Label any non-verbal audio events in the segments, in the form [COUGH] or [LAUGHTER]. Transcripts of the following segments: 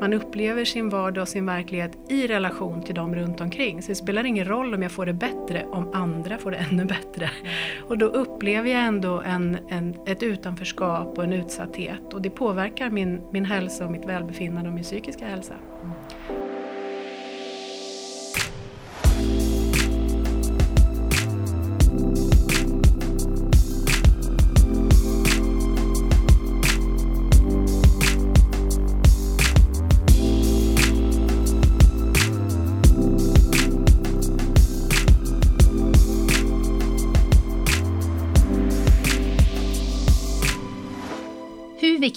Man upplever sin vardag och sin verklighet i relation till dem runt omkring. Så det spelar ingen roll om jag får det bättre om andra får det ännu bättre. Och då upplever jag ändå en, en, ett utanförskap och en utsatthet och det påverkar min, min hälsa och mitt välbefinnande och min psykiska hälsa.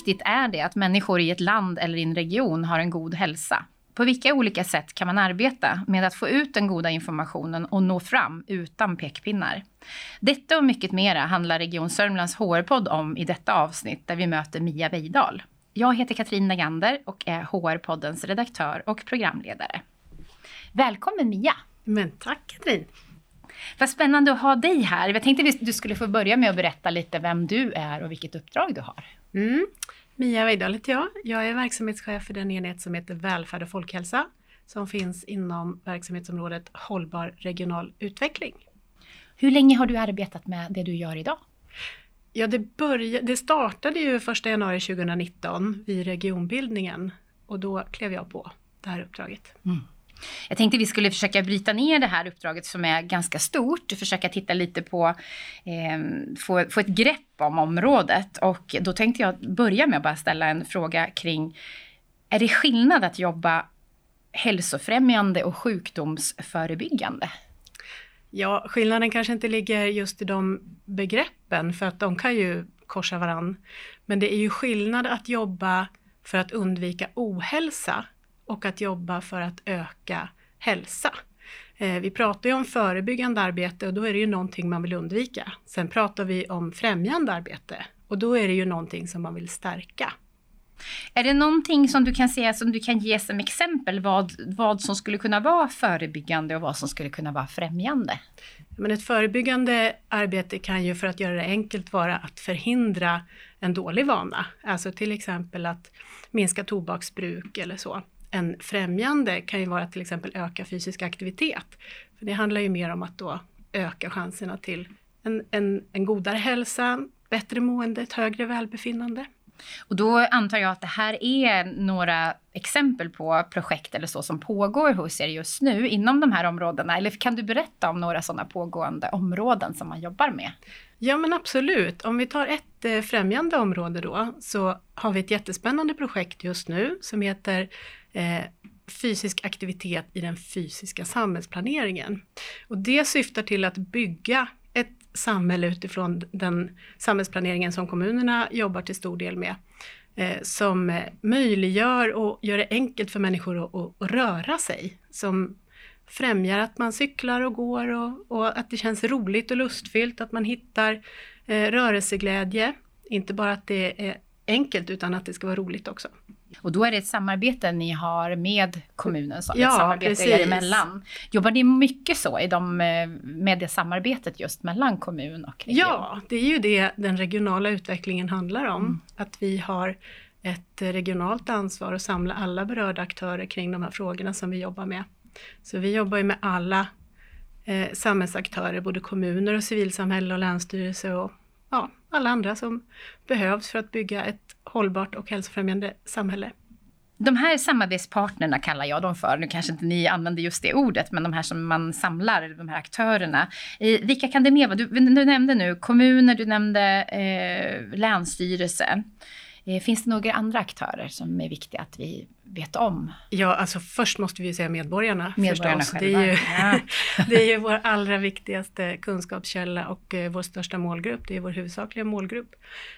Viktigt är det att människor i ett land eller i en region har en god hälsa? På vilka olika sätt kan man arbeta med att få ut den goda informationen och nå fram utan pekpinnar? Detta och mycket mera handlar Region Sörmlands HR-podd om i detta avsnitt där vi möter Mia Weidal. Jag heter Katrin Nagander och är HR-poddens redaktör och programledare. Välkommen Mia! Men tack Katrin! Vad spännande att ha dig här. Jag tänkte att du skulle få börja med att berätta lite vem du är och vilket uppdrag du har. Mm. Mia Weidal heter jag. Jag är verksamhetschef för den enhet som heter Välfärd och folkhälsa som finns inom verksamhetsområdet Hållbar regional utveckling. Hur länge har du arbetat med det du gör idag? Ja, det, började, det startade ju 1 januari 2019 vid regionbildningen och då klev jag på det här uppdraget. Mm. Jag tänkte vi skulle försöka bryta ner det här uppdraget som är ganska stort, försöka titta lite på, eh, få, få ett grepp om området. Och då tänkte jag börja med att bara ställa en fråga kring, är det skillnad att jobba hälsofrämjande och sjukdomsförebyggande? Ja, skillnaden kanske inte ligger just i de begreppen, för att de kan ju korsa varann. Men det är ju skillnad att jobba för att undvika ohälsa och att jobba för att öka hälsa. Eh, vi pratar ju om förebyggande arbete och då är det ju någonting man vill undvika. Sen pratar vi om främjande arbete och då är det ju någonting som man vill stärka. Är det någonting som du kan säga som du kan ge som exempel vad, vad som skulle kunna vara förebyggande och vad som skulle kunna vara främjande? Men ett förebyggande arbete kan ju för att göra det enkelt vara att förhindra en dålig vana. Alltså till exempel att minska tobaksbruk eller så en främjande kan ju vara till exempel öka fysisk aktivitet. För Det handlar ju mer om att då öka chanserna till en, en, en godare hälsa, bättre mående, ett högre välbefinnande. Och då antar jag att det här är några exempel på projekt eller så som pågår hos er just nu inom de här områdena. Eller kan du berätta om några sådana pågående områden som man jobbar med? Ja men absolut. Om vi tar ett eh, främjande område då så har vi ett jättespännande projekt just nu som heter eh, fysisk aktivitet i den fysiska samhällsplaneringen. Och det syftar till att bygga ett samhälle utifrån den samhällsplaneringen som kommunerna jobbar till stor del med. Eh, som eh, möjliggör och gör det enkelt för människor att, att, att, röra sig. Som främjar att man cyklar och går och, och att det känns roligt och lustfyllt, att man hittar eh, rörelseglädje. Inte bara att det är enkelt utan att det ska vara roligt också. Och då är det ett samarbete ni har med kommunen, så ja, ett samarbete precis. er emellan. Jobbar ni mycket så i de, eh, med det samarbetet just mellan kommun och region? Ja, det är ju det den regionala utvecklingen handlar om. Mm. Att vi har ett regionalt ansvar att samla alla berörda aktörer kring de här frågorna som vi jobbar med. Så vi jobbar ju med alla eh, samhällsaktörer, både kommuner och civilsamhälle och länsstyrelse och ja, alla andra som behövs för att bygga ett hållbart och hälsofrämjande samhälle. De här samarbetspartnerna kallar jag dem för. Nu kanske inte ni använder just det ordet, men de här som man samlar, de här aktörerna. vilka kan det mer vara? Du, du nämnde nu kommuner, du nämnde eh, länsstyrelse. Eh, finns det några andra aktörer som är viktiga att vi vet om? Ja, alltså först måste vi säga medborgarna. Medborgarna förstås. själva. Det är, ju, ja. [LAUGHS] det är ju vår allra viktigaste kunskapskälla och eh, vår största målgrupp. Det är vår huvudsakliga målgrupp.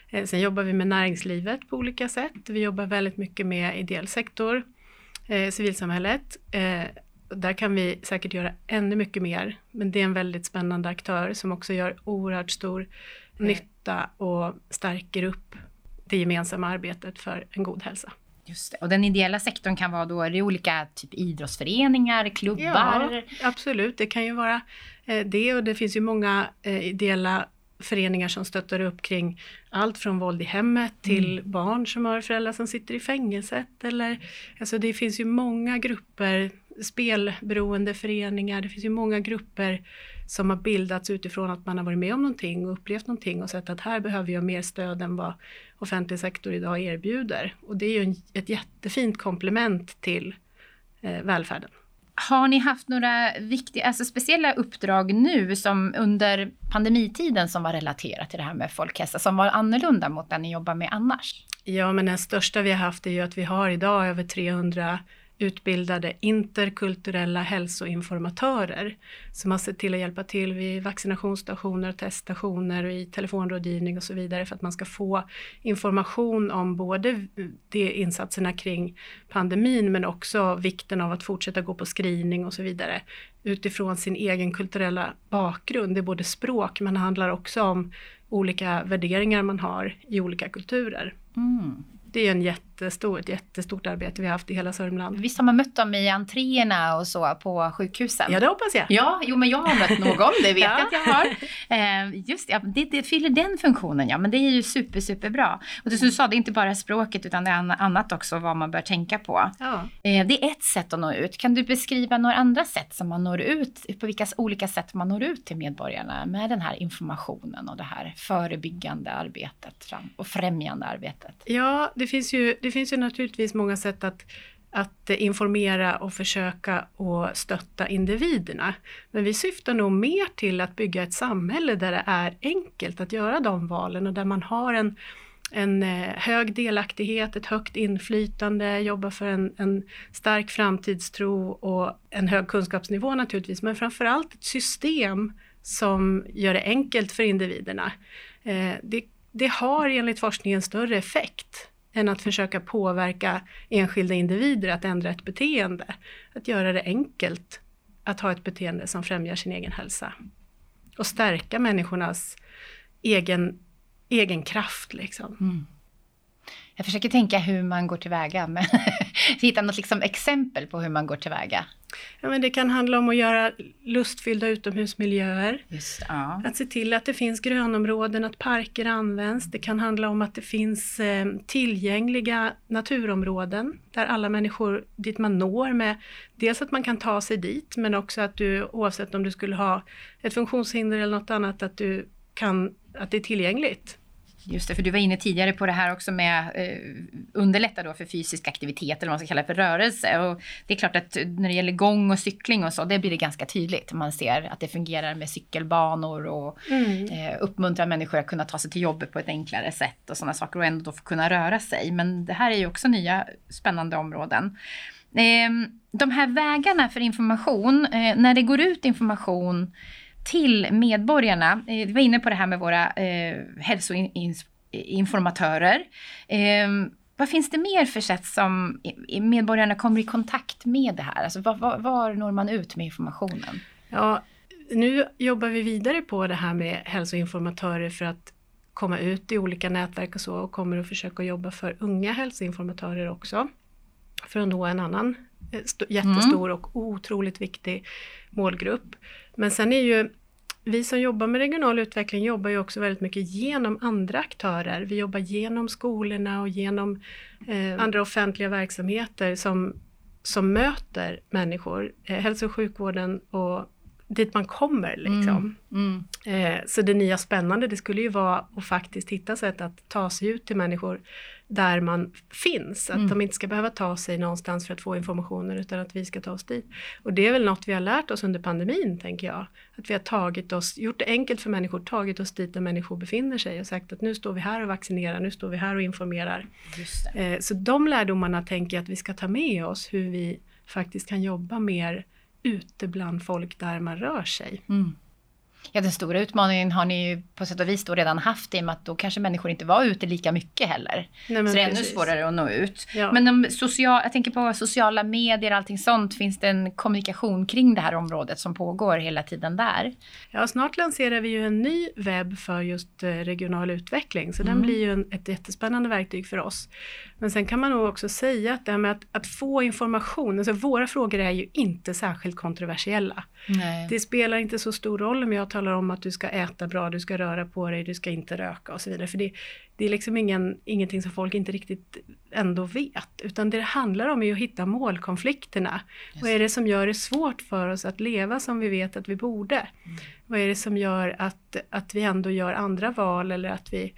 Eh, sen jobbar vi med näringslivet på olika sätt. Vi jobbar väldigt mycket med ideell sektor, civilsamhället. Där kan vi säkert göra ännu mycket mer, men det är en väldigt spännande aktör som också gör oerhört stor mm. nytta och stärker upp det gemensamma arbetet för en god hälsa. Just det. Och den ideella sektorn kan vara då, är det olika typ idrottsföreningar, klubbar? Ja, absolut. Det kan ju vara eh, det och det finns ju många eh, ideella föreningar som stöttar upp kring allt från våld i hemmet till mm. barn som har föräldrar som sitter i fängelset. Eller, alltså det finns ju många grupper, spelberoende föreningar, det finns ju många grupper som har bildats utifrån att man har varit med om någonting och upplevt någonting och sett att här behöver jag mer stöd än vad offentlig sektor idag erbjuder. Och det är ju en, ett jättefint komplement till eh, välfärden. Har ni haft några viktiga, alltså speciella uppdrag nu som under pandemitiden som var relaterat till det här med folkhälsa, som var annorlunda mot det ni jobbar med annars? Ja, men den största vi har haft är ju att vi har idag över 300 utbildade interkulturella hälsoinformatörer som har sett till att hjälpa till vid vaccinationsstationer, teststationer och i telefonrådgivning och så vidare för att man ska få information om både de insatserna kring pandemin men också vikten av att fortsätta gå på screening och så vidare utifrån sin egen kulturella bakgrund. Det är både språk men det handlar också om olika värderingar man har i olika kulturer. Mm det är en jättestor, ett jättestort arbete vi har haft i hela Sörmland. Visst har man mött dem i entréerna och så på sjukhusen? Ja, det hoppas jag. Ja, jo, men jag har mött någon, det vet [LAUGHS] jag att jag har. Eh, just ja, det, det fyller den funktionen, ja, men det är ju super, superbra. Och det som du sa, det är inte bara språket utan det är annat också vad man bör tänka på. Ja. Eh, det är ett sätt att nå ut. Kan du beskriva några andra sätt som man når ut, på vilka olika sätt man når ut till medborgarna med den här informationen och det här förebyggande arbetet och främjande arbetet? Ja, det finns ju, det finns ju naturligtvis många sätt att att informera och försöka och stötta individerna. Men vi syftar nog mer till att bygga ett samhälle där det är enkelt att göra de valen och där man har en, en eh, hög delaktighet, ett högt inflytande, jobba för en, en stark framtidstro och en hög kunskapsnivå naturligtvis, men framförallt ett system som gör det enkelt för individerna. Eh, det, det har enligt forskningen större effekt än att försöka påverka enskilda individer att ändra ett beteende. Att göra det enkelt att ha ett beteende som främjar sin egen hälsa. Och stärka människornas egen, egen kraft. Liksom. Mm. Jag försöker tänka hur man går tillväga, men [LAUGHS] hitta något liksom exempel på hur man går tillväga. Ja, men det kan handla om att göra lustfyllda utomhusmiljöer. Just, ja. Att se till att det finns grönområden, att parker används. Det kan handla om att det finns eh, tillgängliga naturområden där alla människor, dit man når med dels att man kan ta sig dit men också att du oavsett om du skulle ha ett funktionshinder eller något annat att du kan, att det är tillgängligt. Just det, för du var inne tidigare på det här också med eh, underlätta då för fysisk aktivitet eller vad man ska kalla det för rörelse. Och det är klart att när det gäller gång och cykling och så, det blir det ganska tydligt. Man ser att det fungerar med cykelbanor och mm. eh, uppmuntrar människor att kunna ta sig till jobbet på ett enklare sätt och sådana saker och ändå då få kunna röra sig. Men det här är ju också nya spännande områden. Eh, de här vägarna för information, eh, när det går ut information till medborgarna. Eh, vi var inne på det här med våra eh, hälsoinformatörer. Eh, vad finns det mer för sätt som medborgarna kommer i kontakt med det här? Alltså var, var, var når man ut med informationen? Ja, nu jobbar vi vidare på det här med hälsoinformatörer för att komma ut i olika nätverk och så och kommer att försöka jobba för unga hälsoinformatörer också. För att nå en annan jättestor mm. och otroligt viktig målgrupp. Men sen är ju vi som jobbar med regional utveckling jobbar ju också väldigt mycket genom andra aktörer. Vi jobbar genom skolorna och genom eh, andra offentliga verksamheter som, som möter människor. Eh, hälso och sjukvården och dit man kommer. Liksom. Mm, mm. Eh, så det nya spännande det skulle ju vara att faktiskt hitta sätt att ta sig ut till människor där man finns. Att mm. de inte ska behöva ta sig någonstans för att få informationen utan att vi ska ta oss dit. Och det är väl något vi har lärt oss under pandemin tänker jag. Att vi har tagit oss, gjort det enkelt för människor, tagit oss dit där människor befinner sig och sagt att nu står vi här och vaccinerar, nu står vi här och informerar. Eh, så de lärdomarna tänker jag att vi ska ta med oss hur vi faktiskt kan jobba mer ute bland folk där man rör sig. Mm. Ja, den stora utmaningen har ni ju på sätt och vis då redan haft i och med att då kanske människor inte var ute lika mycket heller. Nej, så det är precis. ännu svårare att nå ut. Ja. Men om social, jag tänker på sociala medier och allting sånt. Finns det en kommunikation kring det här området som pågår hela tiden där? Ja, snart lanserar vi ju en ny webb för just eh, regional utveckling. Så mm. den blir ju en, ett jättespännande verktyg för oss. Men sen kan man nog också säga att det här med att, att få information, alltså våra frågor är ju inte särskilt kontroversiella. Nej. Det spelar inte så stor roll om jag talar om att du ska äta bra, du ska röra på dig, du ska inte röka och så vidare. För det, det är liksom ingen, ingenting som folk inte riktigt ändå vet. Utan det det handlar om är att hitta målkonflikterna. Yes. Vad är det som gör det svårt för oss att leva som vi vet att vi borde? Mm. Vad är det som gör att, att vi ändå gör andra val eller att vi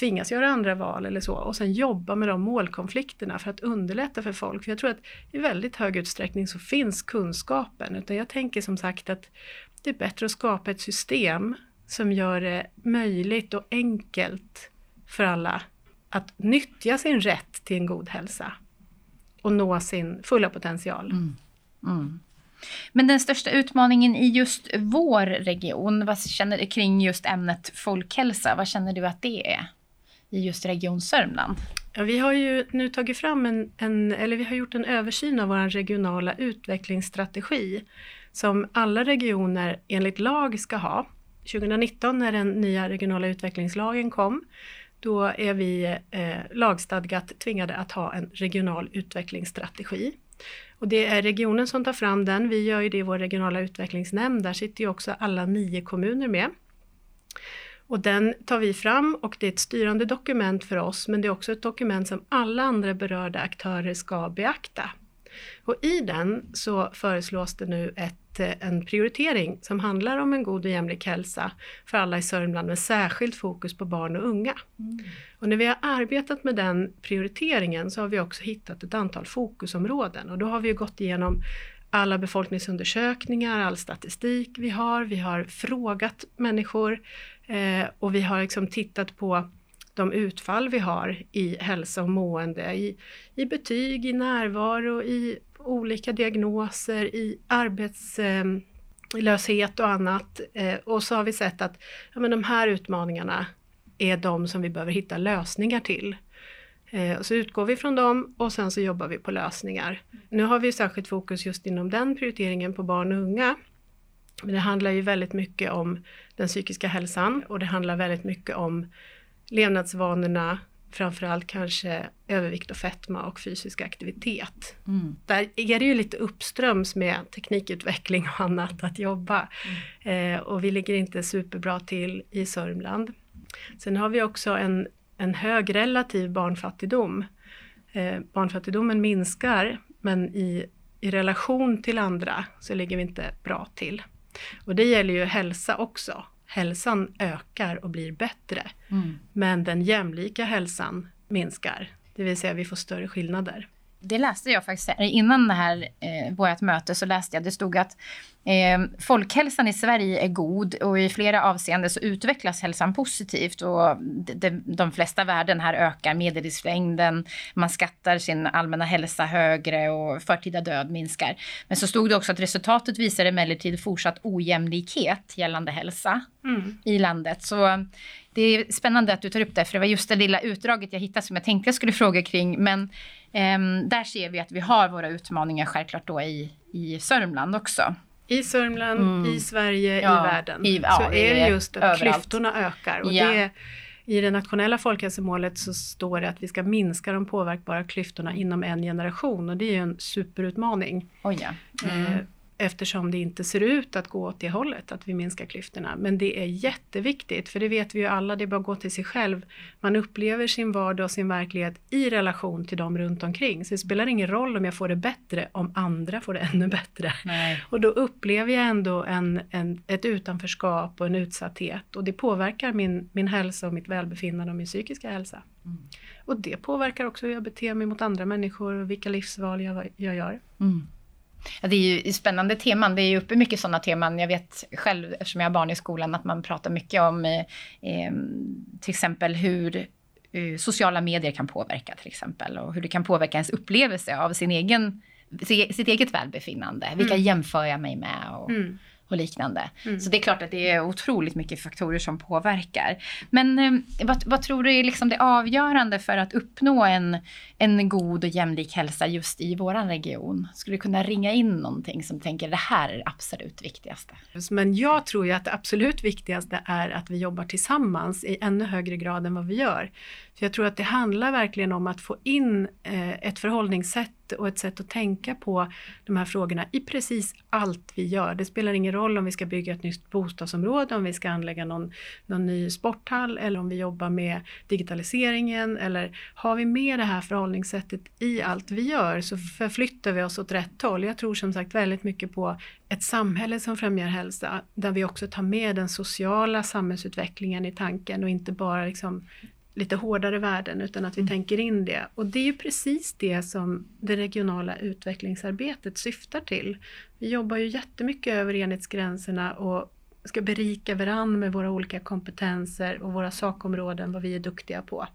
tvingas göra andra val eller så och sen jobba med de målkonflikterna för att underlätta för folk. För jag tror att i väldigt hög utsträckning så finns kunskapen utan jag tänker som sagt att det är bättre att skapa ett system som gör det möjligt och enkelt för alla att nyttja sin rätt till en god hälsa och nå sin fulla potential. Mm. Mm. Men den största utmaningen i just vår region, vad känner du kring just ämnet folkhälsa? Vad känner du att det är i just Region Sörmland? Ja, vi har ju nu tagit fram en, en, eller vi har gjort en översyn av vår regionala utvecklingsstrategi som alla regioner enligt lag ska ha. 2019 när den nya regionala utvecklingslagen kom, då är vi eh, lagstadgat tvingade att ha en regional utvecklingsstrategi. Och det är regionen som tar fram den. Vi gör ju det i vår regionala utvecklingsnämnd. Där sitter ju också alla nio kommuner med. Och den tar vi fram och det är ett styrande dokument för oss men det är också ett dokument som alla andra berörda aktörer ska beakta. Och i den så föreslås det nu ett, eh, en prioritering som handlar om en god och jämlik hälsa för alla i Sörmland med särskilt fokus på barn och unga. Mm. Och när vi har arbetat med den prioriteringen så har vi också hittat ett antal fokusområden och då har vi gått igenom alla befolkningsundersökningar, all statistik vi har, vi har frågat människor eh, och vi har liksom tittat på de utfall vi har i hälsa och mående, i, i betyg, i närvaro, i olika diagnoser, i arbetslöshet eh, och annat. Eh, och så har vi sett att ja, men de här utmaningarna är de som vi behöver hitta lösningar till. Eh, så utgår vi från dem och sen så jobbar vi på lösningar. Nu har vi särskilt fokus just inom den prioriteringen på barn och unga. Men det handlar ju väldigt mycket om den psykiska hälsan och det handlar väldigt mycket om levnadsvanorna, framförallt kanske övervikt och fetma och fysisk aktivitet. Mm. Där är det ju lite uppströms med teknikutveckling och annat att jobba. Mm. Eh, och vi ligger inte superbra till i Sörmland. Sen har vi också en en hög relativ barnfattigdom. Eh, barnfattigdomen minskar men i, i relation till andra så ligger vi inte bra till. Och det gäller ju hälsa också. Hälsan ökar och blir bättre. Mm. Men den jämlika hälsan minskar. Det vill säga vi får större skillnader det läste jag faktiskt innan det här eh, vårt möte så läste jag det stod att eh, folkhälsan i Sverige är god och i flera avseenden så utvecklas hälsan positivt och de, de flesta värden här ökar medellivslängden, man skattar sin allmänna hälsa högre och förtida död minskar. Men så stod det också att resultatet visar emellertid fortsatt ojämlikhet gällande hälsa mm. i landet. Så det är spännande att du tar upp det, för det var just det lilla utdraget jag hittade som jag tänkte jag skulle fråga kring. Men där ser vi att vi har våra utmaningar självklart då i, i Sörmland också. I Sörmland, mm. i Sverige, ja, i världen. I, ja, så är det just att överallt. klyftorna ökar. Och ja. det, I det nationella folkhälsomålet så står det att vi ska minska de påverkbara klyftorna inom en generation och det är ju en superutmaning. Oh mm. eh, eftersom det inte ser ut att gå åt det hållet, att vi minskar klyftorna. Men det är jätteviktigt, för det vet vi ju alla, det är bara att gå till sig själv. Man upplever sin vardag och sin verklighet i relation till dem runt omkring. Så det spelar ingen roll om jag får det bättre, om andra får det ännu bättre. Nej. Och då upplever jag ändå en, en, ett utanförskap och en utsatthet och det påverkar min, min hälsa och mitt välbefinnande och min psykiska hälsa. Mm. Och det påverkar också hur jag beter mig mot andra människor och vilka livsval jag, jag gör. Mm. Ja, det är ju spännande teman. Det är ju uppe mycket sådana teman. Jag vet själv, eftersom jag har barn i skolan, att man pratar mycket om eh, till exempel hur eh, sociala medier kan påverka till exempel och hur det kan påverka ens upplevelse av sin egen, sitt eget välbefinnande. Vilka mm. jämför jag mig med? Och, mm och liknande. Mm. Så det är klart att det är otroligt mycket faktorer som påverkar. Men eh, vad, vad, tror du är liksom det avgörande för att uppnå en, en god och jämlik hälsa just i vår region? Skulle du kunna ringa in någonting som tänker det här är det absolut viktigaste? Men jag tror ju att det absolut viktigaste är att vi jobbar tillsammans i ännu högre grad än vad vi gör. Så jag tror att det handlar verkligen om att få in eh, ett förhållningssätt och ett sätt att tänka på de här frågorna i precis allt vi gör. Det spelar ingen roll om vi ska bygga ett nytt bostadsområde, om vi ska anlägga någon, någon ny sporthall eller om vi jobbar med digitaliseringen eller har vi med det här förhållningssättet i allt vi gör så förflyttar vi oss åt rätt håll. Jag tror som sagt väldigt mycket på ett samhälle som främjar hälsa där vi också tar med den sociala samhällsutvecklingen i tanken och inte bara liksom lite hårdare värden utan att vi mm. tänker in det. Och det är ju precis det som det regionala utvecklingsarbetet syftar till. Vi jobbar ju jättemycket över enhetsgränserna och ska berika varandra med våra olika kompetenser och våra sakområden, vad vi är duktiga på.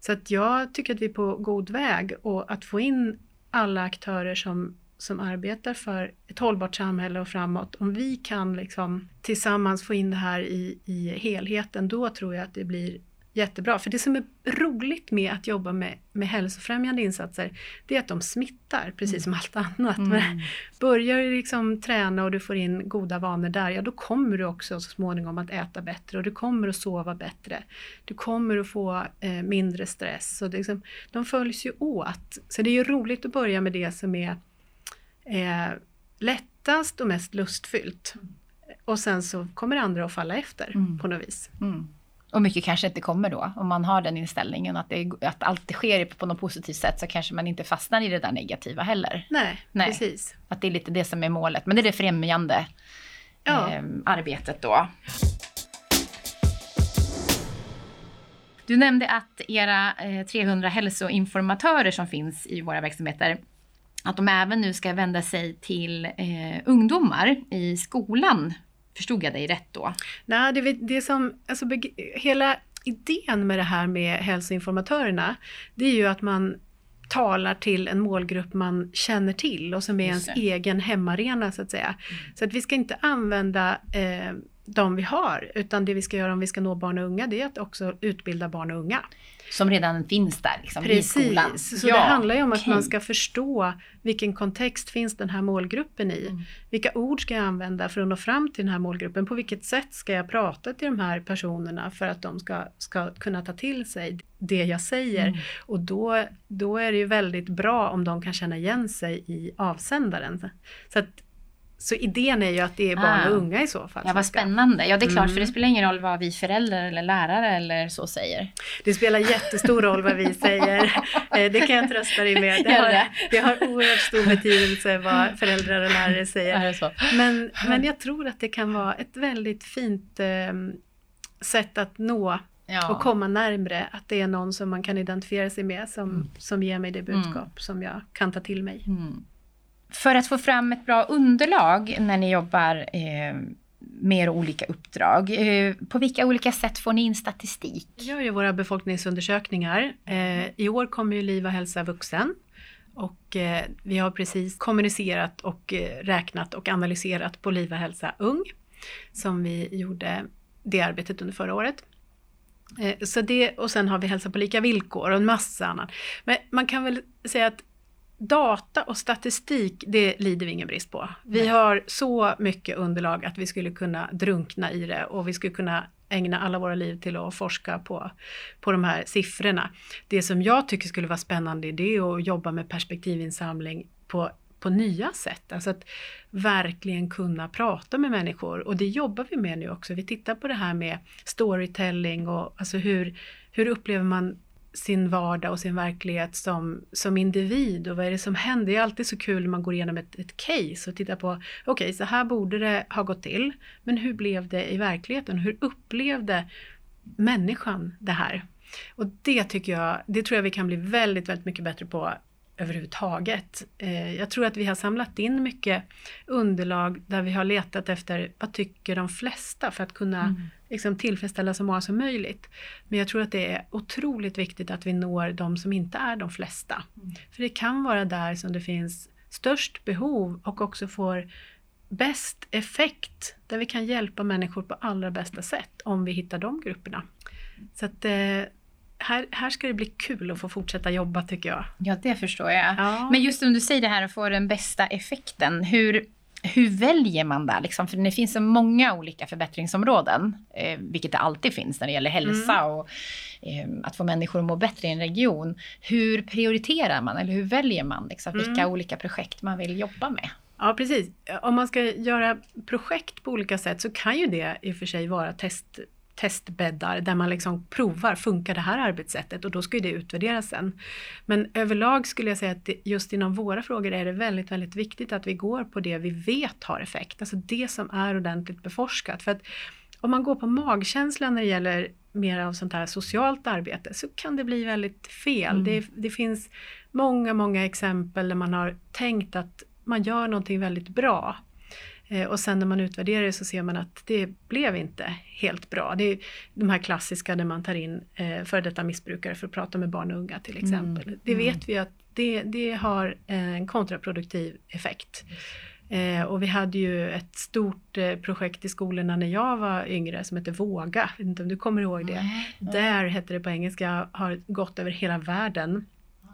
Så att jag tycker att vi är på god väg och att få in alla aktörer som, som arbetar för ett hållbart samhälle och framåt. Om vi kan liksom tillsammans få in det här i, i helheten, då tror jag att det blir jättebra. För det som är roligt med att jobba med, med hälsofrämjande insatser, det är att de smittar, precis mm. som allt annat. Mm. Börjar du liksom träna och du får in goda vanor där, ja då kommer du också så småningom att äta bättre och du kommer att sova bättre. Du kommer att få eh, mindre stress. Så det liksom, de följs ju åt. Så det är ju roligt att börja med det som är eh, lättast och mest lustfyllt. Och sen så kommer andra att falla efter mm. på något vis. Mm. Och mycket kanske inte kommer då, om man har den inställningen att, det, att allt sker på något positivt sätt så kanske man inte fastnar i det där negativa heller. Nej, Nej. precis. Att det är lite det som är målet, men det är det främjande ja. eh, arbetet då. Du nämnde att era eh, 300 hälsoinformatörer som finns i våra verksamheter, att de även nu ska vända sig till eh, ungdomar i skolan Förstod jag dig rätt då? Nej, det, det som, alltså, hela idén med det här med hälsoinformatörerna, det är ju att man talar till en målgrupp man känner till och som är ens egen hemmarena så att säga. Mm. Så att vi ska inte använda eh, de vi har, utan det vi ska göra om vi ska nå barn och unga, det är att också utbilda barn och unga. Som redan finns där liksom, Precis. i skolan. Precis, så ja, det handlar ju om okay. att man ska förstå vilken kontext finns den här målgruppen i? Mm. Vilka ord ska jag använda för att nå fram till den här målgruppen? På vilket sätt ska jag prata till de här personerna för att de ska, ska kunna ta till sig det jag säger? Mm. Och då, då är det ju väldigt bra om de kan känna igen sig i avsändaren. Så att så idén är ju att det är barn ah. och unga i så fall. Ja, vad spännande. Ja, det är klart, mm. för det spelar ingen roll vad vi föräldrar eller lärare eller så säger. Det spelar jättestor roll vad vi säger. [LAUGHS] Eh, det kan jag trösta dig med. Det har, det har oerhört stor betydelse vad föräldrar och lärare säger. Men, men jag tror att det kan vara ett väldigt fint eh, sätt att nå ja. och komma närmre. Att det är någon som man kan identifiera sig med som, mm. som ger mig det budskap mm. som jag kan ta till mig. För att få fram ett bra underlag när ni jobbar eh, med olika uppdrag, eh, på vilka olika sätt får ni in statistik? Vi gör ju våra befolkningsundersökningar. Eh, I år kommer ju Liv och hälsa vuxen och eh, vi har precis kommunicerat och eh, räknat och analyserat på Liv och hälsa ung som vi gjorde det arbetet under förra året. Eh, så det, och sen har vi hälsa på lika villkor och en massa annat. Men man kan väl säga att data och statistik, det lider vi ingen brist på. Vi Nej. har så mycket underlag att vi skulle kunna drunkna i det och vi skulle kunna ägna alla våra liv till att forska på, på de här siffrorna. Det som jag tycker skulle vara spännande det är att jobba med perspektivinsamling på, på nya sätt. Alltså att verkligen kunna prata med människor och det jobbar vi med nu också. Vi tittar på det här med storytelling och alltså hur, hur upplever man sin vardag och sin verklighet som, som individ och vad är det som händer? Det är alltid så kul när man går igenom ett, ett case och tittar på, okej okay, så här borde det ha gått till, men hur blev det i verkligheten? Hur upplevde människan det här? Och det tycker jag, det tror jag vi kan bli väldigt, väldigt mycket bättre på överhuvudtaget. Eh, jag tror att vi har samlat in mycket underlag där vi har letat efter vad tycker de flesta för att kunna mm liksom, tillfredsställa så många som möjligt. Men jag tror att det är otroligt viktigt att vi når de som inte är de flesta. Mm. För det kan vara där som det finns störst behov och också får bäst effekt, där vi kan hjälpa människor på allra bästa sätt om vi hittar de grupperna. Så att, eh, här, här ska det bli kul att få fortsätta jobba tycker jag. Ja, det förstår jag. Ja. Men just om du säger det här att få den bästa effekten, hur, hur väljer man där? Liksom? För det finns så många olika förbättringsområden, eh, vilket det alltid finns när det gäller hälsa mm. och eh, att få människor att må bättre i en region. Hur prioriterar man eller hur väljer man liksom, vilka mm. olika projekt man vill jobba med? Ja precis. Om man ska göra projekt på olika sätt så kan ju det i och för sig vara test testbäddar där man liksom provar, funkar det här arbetssättet? Och då ska ju det utvärderas sen. Men överlag skulle jag säga att just inom våra frågor är det väldigt, väldigt viktigt att vi går på det vi vet har effekt, alltså det som är ordentligt beforskat. För att om man går på magkänslan när det gäller mer av sånt här socialt arbete så kan det bli väldigt fel. Mm. Det, det finns många, många exempel där man har tänkt att man gör någonting väldigt bra och sen när man utvärderar det så ser man att det blev inte helt bra. Det är de här klassiska där man tar in eh, före detta missbrukare för att prata med barn och unga till exempel. Mm. Det vet mm. vi att det, det har en kontraproduktiv effekt. Eh, och vi hade ju ett stort eh, projekt i skolorna när jag var yngre som hette Våga. Jag vet inte om du kommer ihåg det? Mm. Där hette det på engelska, har gått över hela världen.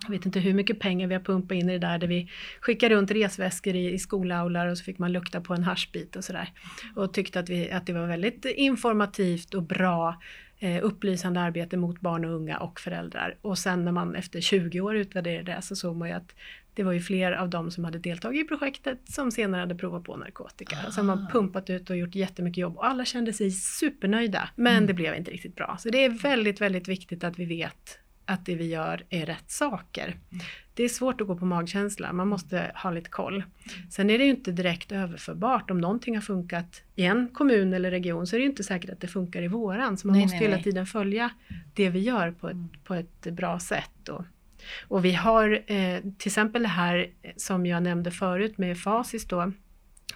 Jag vet inte hur mycket pengar vi har pumpat in i det där, där vi skickade runt resväskor i, i skolaular och så fick man lukta på en haschbit och sådär. Och tyckte att, vi, att det var väldigt informativt och bra eh, upplysande arbete mot barn och unga och föräldrar. Och sen när man efter 20 år utvärderade det så såg man ju att det var ju fler av dem som hade deltagit i projektet som senare hade provat på narkotika. Ah. Så man pumpat ut och gjort jättemycket jobb och alla kände sig supernöjda. Men mm. det blev inte riktigt bra. Så det är väldigt, väldigt viktigt att vi vet att det vi gör är rätt saker. Det är svårt att gå på magkänsla, man måste ha lite koll. Sen är det ju inte direkt överförbart. Om någonting har funkat i en kommun eller region så är det ju inte säkert att det funkar i våran. Så man nej, måste nej, hela nej. tiden följa det vi gör på ett, mm. på ett bra sätt. Och, och vi har eh, till exempel det här som jag nämnde förut med Fasis då,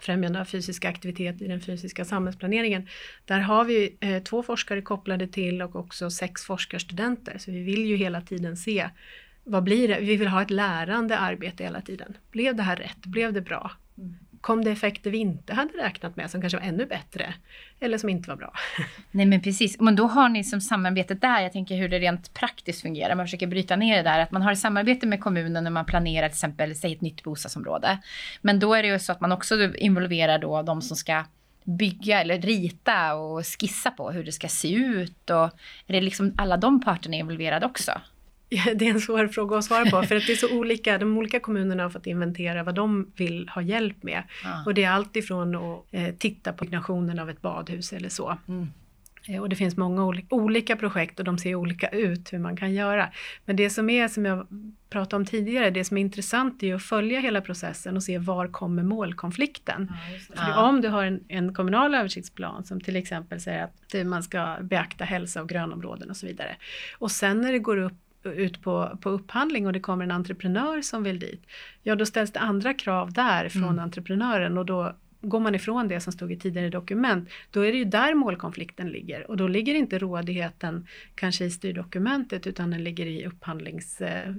främjande av fysisk aktivitet i den fysiska samhällsplaneringen. Där har vi eh, två forskare kopplade till och också sex forskarstudenter. Så vi vill ju hela tiden se vad blir det? Vi vill ha ett lärande arbete hela tiden. Blev det här rätt? Blev det bra? Mm kom det effekter vi inte hade räknat med som kanske var ännu bättre eller som inte var bra. [LAUGHS] Nej men precis, men då har ni som samarbetet där, jag tänker hur det rent praktiskt fungerar, man försöker bryta ner det där, att man har ett samarbete med kommunen när man planerar till exempel, säg ett nytt bostadsområde. Men då är det ju så att man också involverar då de som ska bygga eller rita och skissa på hur det ska se ut och är det liksom alla de parterna involverade också? [LAUGHS] det är en svår fråga att svara på för att det är så olika. De olika kommunerna har fått inventera vad de vill ha hjälp med. Ah. Och det är alltifrån att eh, titta på byggnationen av ett badhus eller så. Mm. Eh, och det finns många olika, olika projekt och de ser olika ut hur man kan göra. Men det som är, som jag pratade om tidigare, det som är intressant är att följa hela processen och se var kommer målkonflikten. Ja, För om du har en, en, kommunal översiktsplan som till exempel säger att man ska beakta hälsa och grönområden och så vidare. Och sen när det går upp ut på, på upphandling och det kommer en entreprenör som vill dit, ja då ställs det andra krav där från mm. entreprenören och då går man ifrån det som stod i tidigare dokument, då är det ju där målkonflikten ligger och då ligger inte rådigheten kanske i styrdokumentet utan den ligger i upphandlings, eh,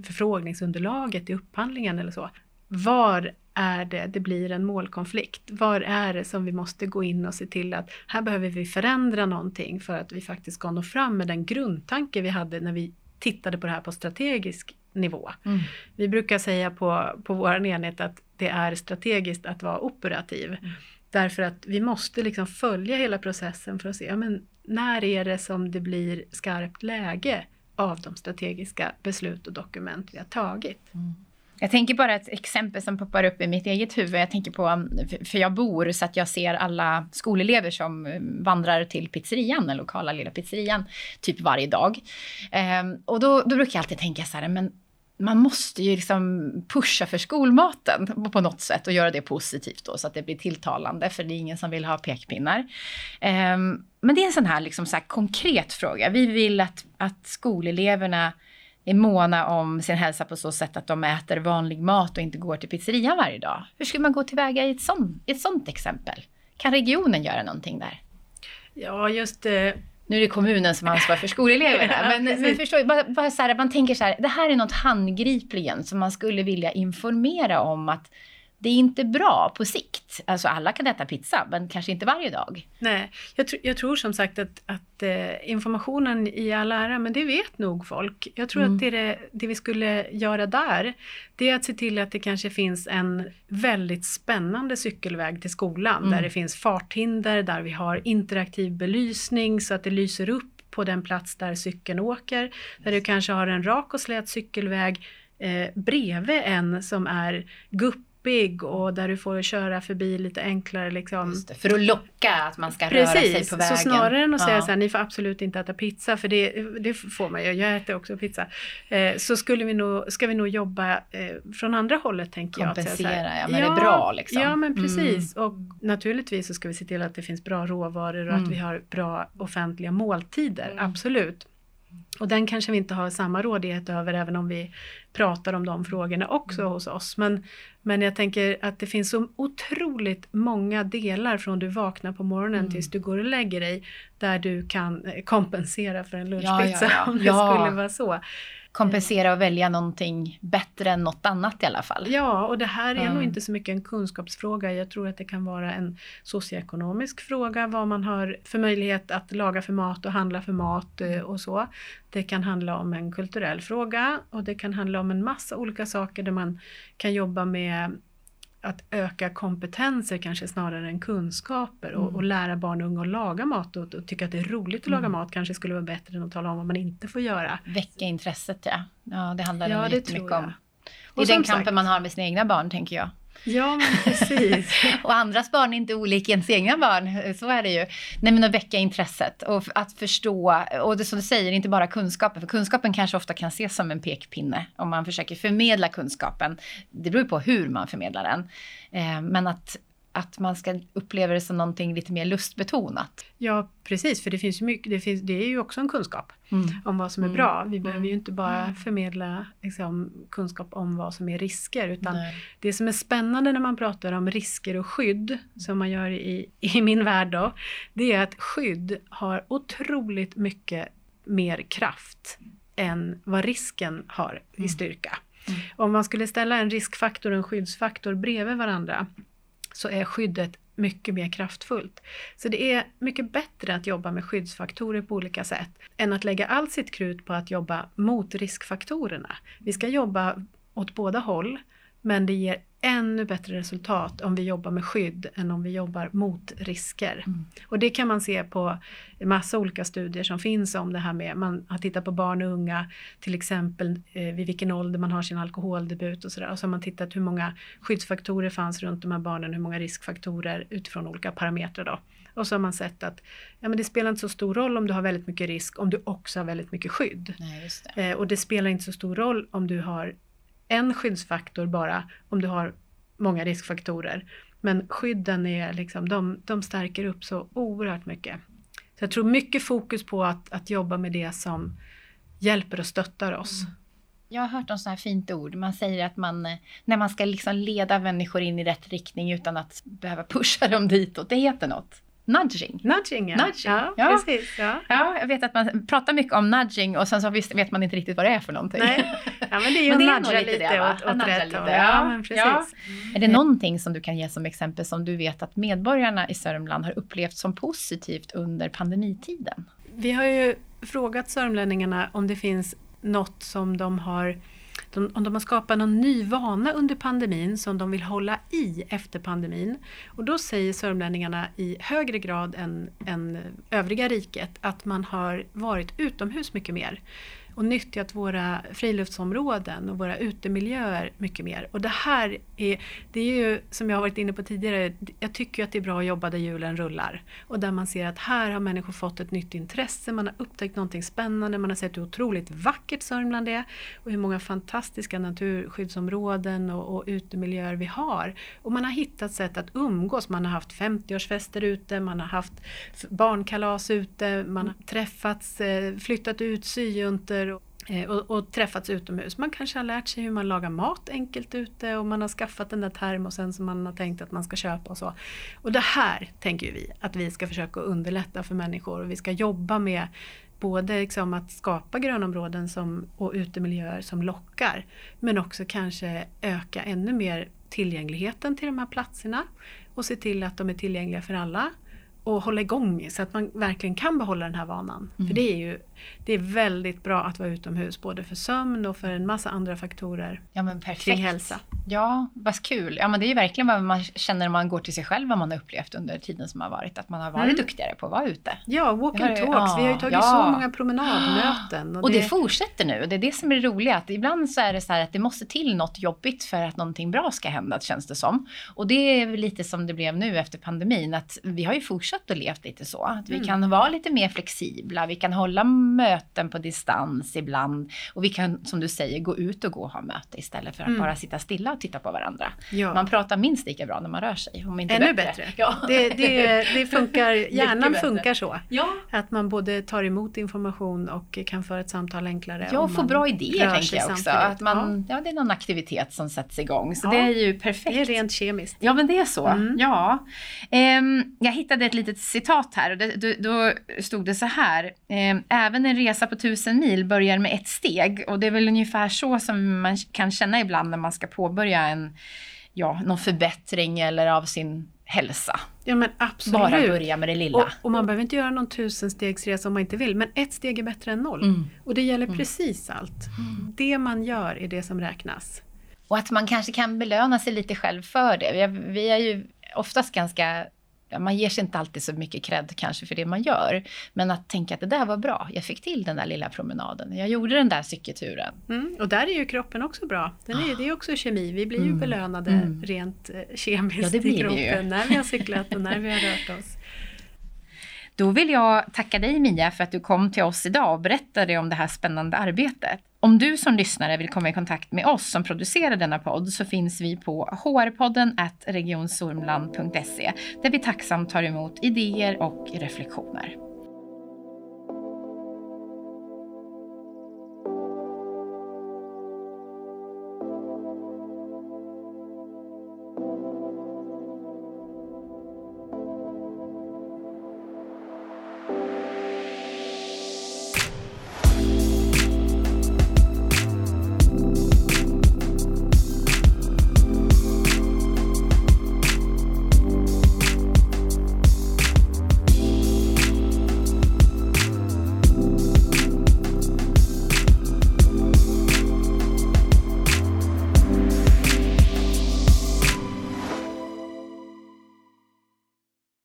i upphandlingen eller så. Var är det det blir en målkonflikt? Var är det som vi måste gå in och se till att här behöver vi förändra någonting för att vi faktiskt ska nå fram med den grundtanke vi hade när vi tittade på det här på strategisk nivå. Mm. Vi brukar säga på, på vår enhet att det är strategiskt att vara operativ. Mm. Därför att vi måste liksom följa hela processen för att se, ja, men när är det som det blir skarpt läge av de strategiska beslut och dokument vi har tagit. Mm. Jag tänker bara ett exempel som poppar upp i mitt eget huvud. Jag tänker på, um, för jag bor så att jag ser alla skolelever som um, vandrar till pizzerian, den lokala lilla pizzerian, typ varje dag. Ehm, och då, då brukar jag alltid tänka så här, men man måste ju liksom pusha för skolmaten på något sätt och göra det positivt då så att det blir tilltalande för det är ingen som vill ha pekpinnar. Ehm, men det är en sån här, liksom så här konkret fråga. Vi vill att, att skoleleverna är måna om sin hälsa på så sätt att de äter vanlig mat och inte går till pizzerian varje dag. Hur skulle man gå tillväga i ett, sånt, ett sånt exempel? Kan regionen göra någonting där? Ja, just det. Nu är det kommunen som ansvarar för skoleleverna. [LAUGHS] men, men förstår, bara, bara så här, man tänker så här, det här är något handgripligen som man skulle vilja informera om att det är inte bra på sikt. Alltså alla kan äta pizza, men kanske inte varje dag. Nej, jag, tr jag tror som sagt att, att eh, informationen i all ära, men det vet nog folk. Jag tror mm. att det, det, det, vi skulle göra där, det är att se till att det kanske finns en väldigt spännande cykelväg till skolan, mm. där det finns farthinder, där vi har interaktiv belysning så att det lyser upp på den plats där cykeln åker, där du kanske har en rak och slät cykelväg eh, bredvid en som är gupp guppig och där du får köra förbi lite enklare. Liksom. Det, för att locka att man ska Precis, röra sig på vägen. så snarare än att ja. säga så här, ni får absolut inte äta pizza, för det, det får man ju, jag äter också pizza. Eh, så skulle vi nog, ska vi nog jobba eh, från andra hållet tänker Kompensera, jag. Kompensera, ja men ja, det är bra liksom. Ja men precis. Mm. Och naturligtvis så ska vi se till att det finns bra råvaror och mm. att vi har bra offentliga måltider, mm. absolut. Och den kanske vi inte har samma rådighet över även om vi pratar om de frågorna också mm. hos oss. Men, men jag tänker att det finns så otroligt många delar från du vaknar på morgonen mm. tills du går och lägger dig där du kan eh, kompensera för en lunchpizza ja, ja, ja. om det skulle vara så kompensera och välja någonting bättre än något annat i alla fall. Ja, och det här är mm. nog inte så mycket en kunskapsfråga. Jag tror att det kan vara en socioekonomisk fråga, vad man har för möjlighet att laga för mat och handla för mat eh, och så. Det kan handla om en kulturell fråga och det kan handla om en massa olika saker där man kan jobba med att öka kompetenser kanske snarare än kunskaper och, mm. och lära barn och unga att laga mat och, och tycka att det är roligt att mm. laga mat kanske skulle vara bättre än att tala om vad man inte får göra. Väcka intresset ja. Ja det handlar ja, det jättemycket om. Det är den kampen sagt, man har med sina egna barn tänker jag. Ja, men precis. [LAUGHS] och andras barn är inte olika ens egna barn, så är det ju. Nej, men att väcka intresset och att förstå, och det som du säger, inte bara kunskapen, för kunskapen kanske ofta kan ses som en pekpinne om man försöker förmedla kunskapen. Det beror på hur man förmedlar den. Eh, men att att man ska uppleva det som någonting lite mer lustbetonat. Ja precis, för det finns ju mycket, det, finns, det är ju också en kunskap mm. om vad som är mm. bra. Vi behöver ju mm. inte bara mm. förmedla liksom, kunskap om vad som är risker utan Nej. det som är spännande när man pratar om risker och skydd, som man gör i, i min värld då, det är att skydd har otroligt mycket mer kraft än vad risken har i styrka. Mm. Om man skulle ställa en riskfaktor och en skyddsfaktor bredvid varandra så är skyddet mycket mer kraftfullt. Så det är mycket bättre att jobba med skyddsfaktorer på olika sätt än att lägga allt sitt krut på att jobba mot riskfaktorerna. Vi ska jobba åt båda håll men det ger ännu bättre resultat om vi jobbar med skydd än om vi jobbar mot risker. Mm. Och det kan man se på massa olika studier som finns om det här med, man har tittat på barn och unga, till exempel eh, vid vilken ålder man har sin alkoholdebut och sådär. Och så har man tittat hur många skyddsfaktorer fanns runt de här barnen, hur många riskfaktorer utifrån olika parametrar då. Och så har man sett att ja, men det spelar inte så stor roll om du har väldigt mycket risk om du också har väldigt mycket skydd. Nej, det. Eh, och det spelar inte så stor roll om du har en skyddsfaktor bara om du har många riskfaktorer. Men skydden är liksom, de, de stärker upp så oerhört mycket. Så jag tror mycket fokus på att, att jobba med det som hjälper och stöttar oss. Mm. Jag har hört om sådana här fint ord. Man säger att man, när man ska liksom leda människor in i rätt riktning utan att behöva pusha dem ditåt. Det heter något. Nudging. Nudging, ja. Nudging. Ja, ja. Precis, ja. ja, jag vet att man pratar mycket om nudging och sen så vet man inte riktigt vad det är för någonting. Nej. Ja, men det är ju att nudga lite, lite åt, åt rätt håll. Ja, men precis. Ja. Mm. Är det någonting som du kan ge som exempel som du vet att medborgarna i Sörmland har upplevt som positivt under pandemitiden? Vi har ju frågat sörmlänningarna om det finns något som de har de, om de har skapat någon ny vana under pandemin som de vill hålla i efter pandemin. Och då säger sörmlänningarna i högre grad än, än övriga riket att man har varit utomhus mycket mer och nyttjat våra friluftsområden och våra utemiljöer mycket mer. Och det här är, det är ju som jag har varit inne på tidigare, jag tycker att det är bra att jobba där hjulen rullar. Och där man ser att här har människor fått ett nytt intresse, man har upptäckt någonting spännande, man har sett hur otroligt vackert Sörmland är och hur många fantastiska naturskyddsområden och, och utemiljöer vi har. Och man har hittat sätt att umgås, man har haft 50-årsfester ute, man har haft barnkalas ute, man har träffats, eh, flyttat ut syjuntor Eh, och, och, träffats utomhus. Man kanske har lärt sig hur man lagar mat enkelt ute och man har skaffat den där termosen som man har tänkt att man ska köpa och så. Och det här tänker vi att vi ska försöka underlätta för människor och vi ska jobba med både liksom att skapa grönområden som, och utemiljöer som lockar men också kanske öka ännu mer tillgängligheten till de här platserna och se till att de är tillgängliga för alla och hålla igång så att man verkligen kan behålla den här vanan. Mm. För det är ju det är väldigt bra att vara utomhus både för sömn och för en massa andra faktorer ja, men perfekt. kring hälsa. Ja, vad kul. Ja, men det är ju verkligen vad man känner när man går till sig själv vad man har upplevt under tiden som har varit. Att man har varit mm. duktigare på att vara ute. Ja, walk and talks. Ja, vi har ju tagit ja. så många promenadmöten. Och, och det... det... fortsätter nu. Det är det som är det roliga. Att ibland så är det så här att det måste till något jobbigt för att någonting bra ska hända, känns det som. Och det är lite som det blev nu efter pandemin. Att vi har ju fortsatt att leva lite så. Att vi mm. kan vara lite mer flexibla. Vi kan hålla möten på distans ibland. Och vi kan, som du säger, gå ut och gå och ha möte istället för att mm. bara sitta stilla och titta på varandra. Ja. Man pratar minst lika bra när man rör sig. Om inte Ännu bättre. bättre. Ja. Det, det, [LAUGHS] det funkar, hjärnan funkar så. Ja. Att man både tar emot information och kan föra ett samtal enklare. Ja, och få bra idéer tänker jag också. Att man, ja. ja. det är någon aktivitet som sätts igång. Så det är ju perfekt. Det är rent kemiskt. Ja, men det är så. Mm. Ja. Um, jag hittade ett litet citat här och det, då, då, stod det så här. Um, Även en resa på tusen mil börjar med ett steg och det är väl ungefär så som man kan känna ibland när man ska påbörja en, ja, någon förbättring eller av sin hälsa. Ja men absolut. Bara börja med det lilla. Och, och man behöver inte göra någon tusenstegsresa om man inte vill, men ett steg är bättre än noll. Mm. Och det gäller mm. precis allt. Mm. Det man gör är det som räknas. Och att man kanske kan belöna sig lite själv för det. Vi, vi är ju oftast ganska man ger sig inte alltid så mycket cred kanske för det man gör. Men att tänka att det där var bra, jag fick till den där lilla promenaden, jag gjorde den där cykelturen. Mm, och där är ju kroppen också bra. Den är, det är också kemi, vi blir ju mm. belönade mm. rent eh, kemiskt ja, i kroppen när vi har cyklat och när vi har rört oss. [LAUGHS] Då vill jag tacka dig Mia för att du kom till oss idag och berättade om det här spännande arbetet. Om du som lyssnare vill komma i kontakt med oss som producerar denna podd så finns vi på hrpodden regionsormland.se där vi tacksamt tar emot idéer och reflektioner.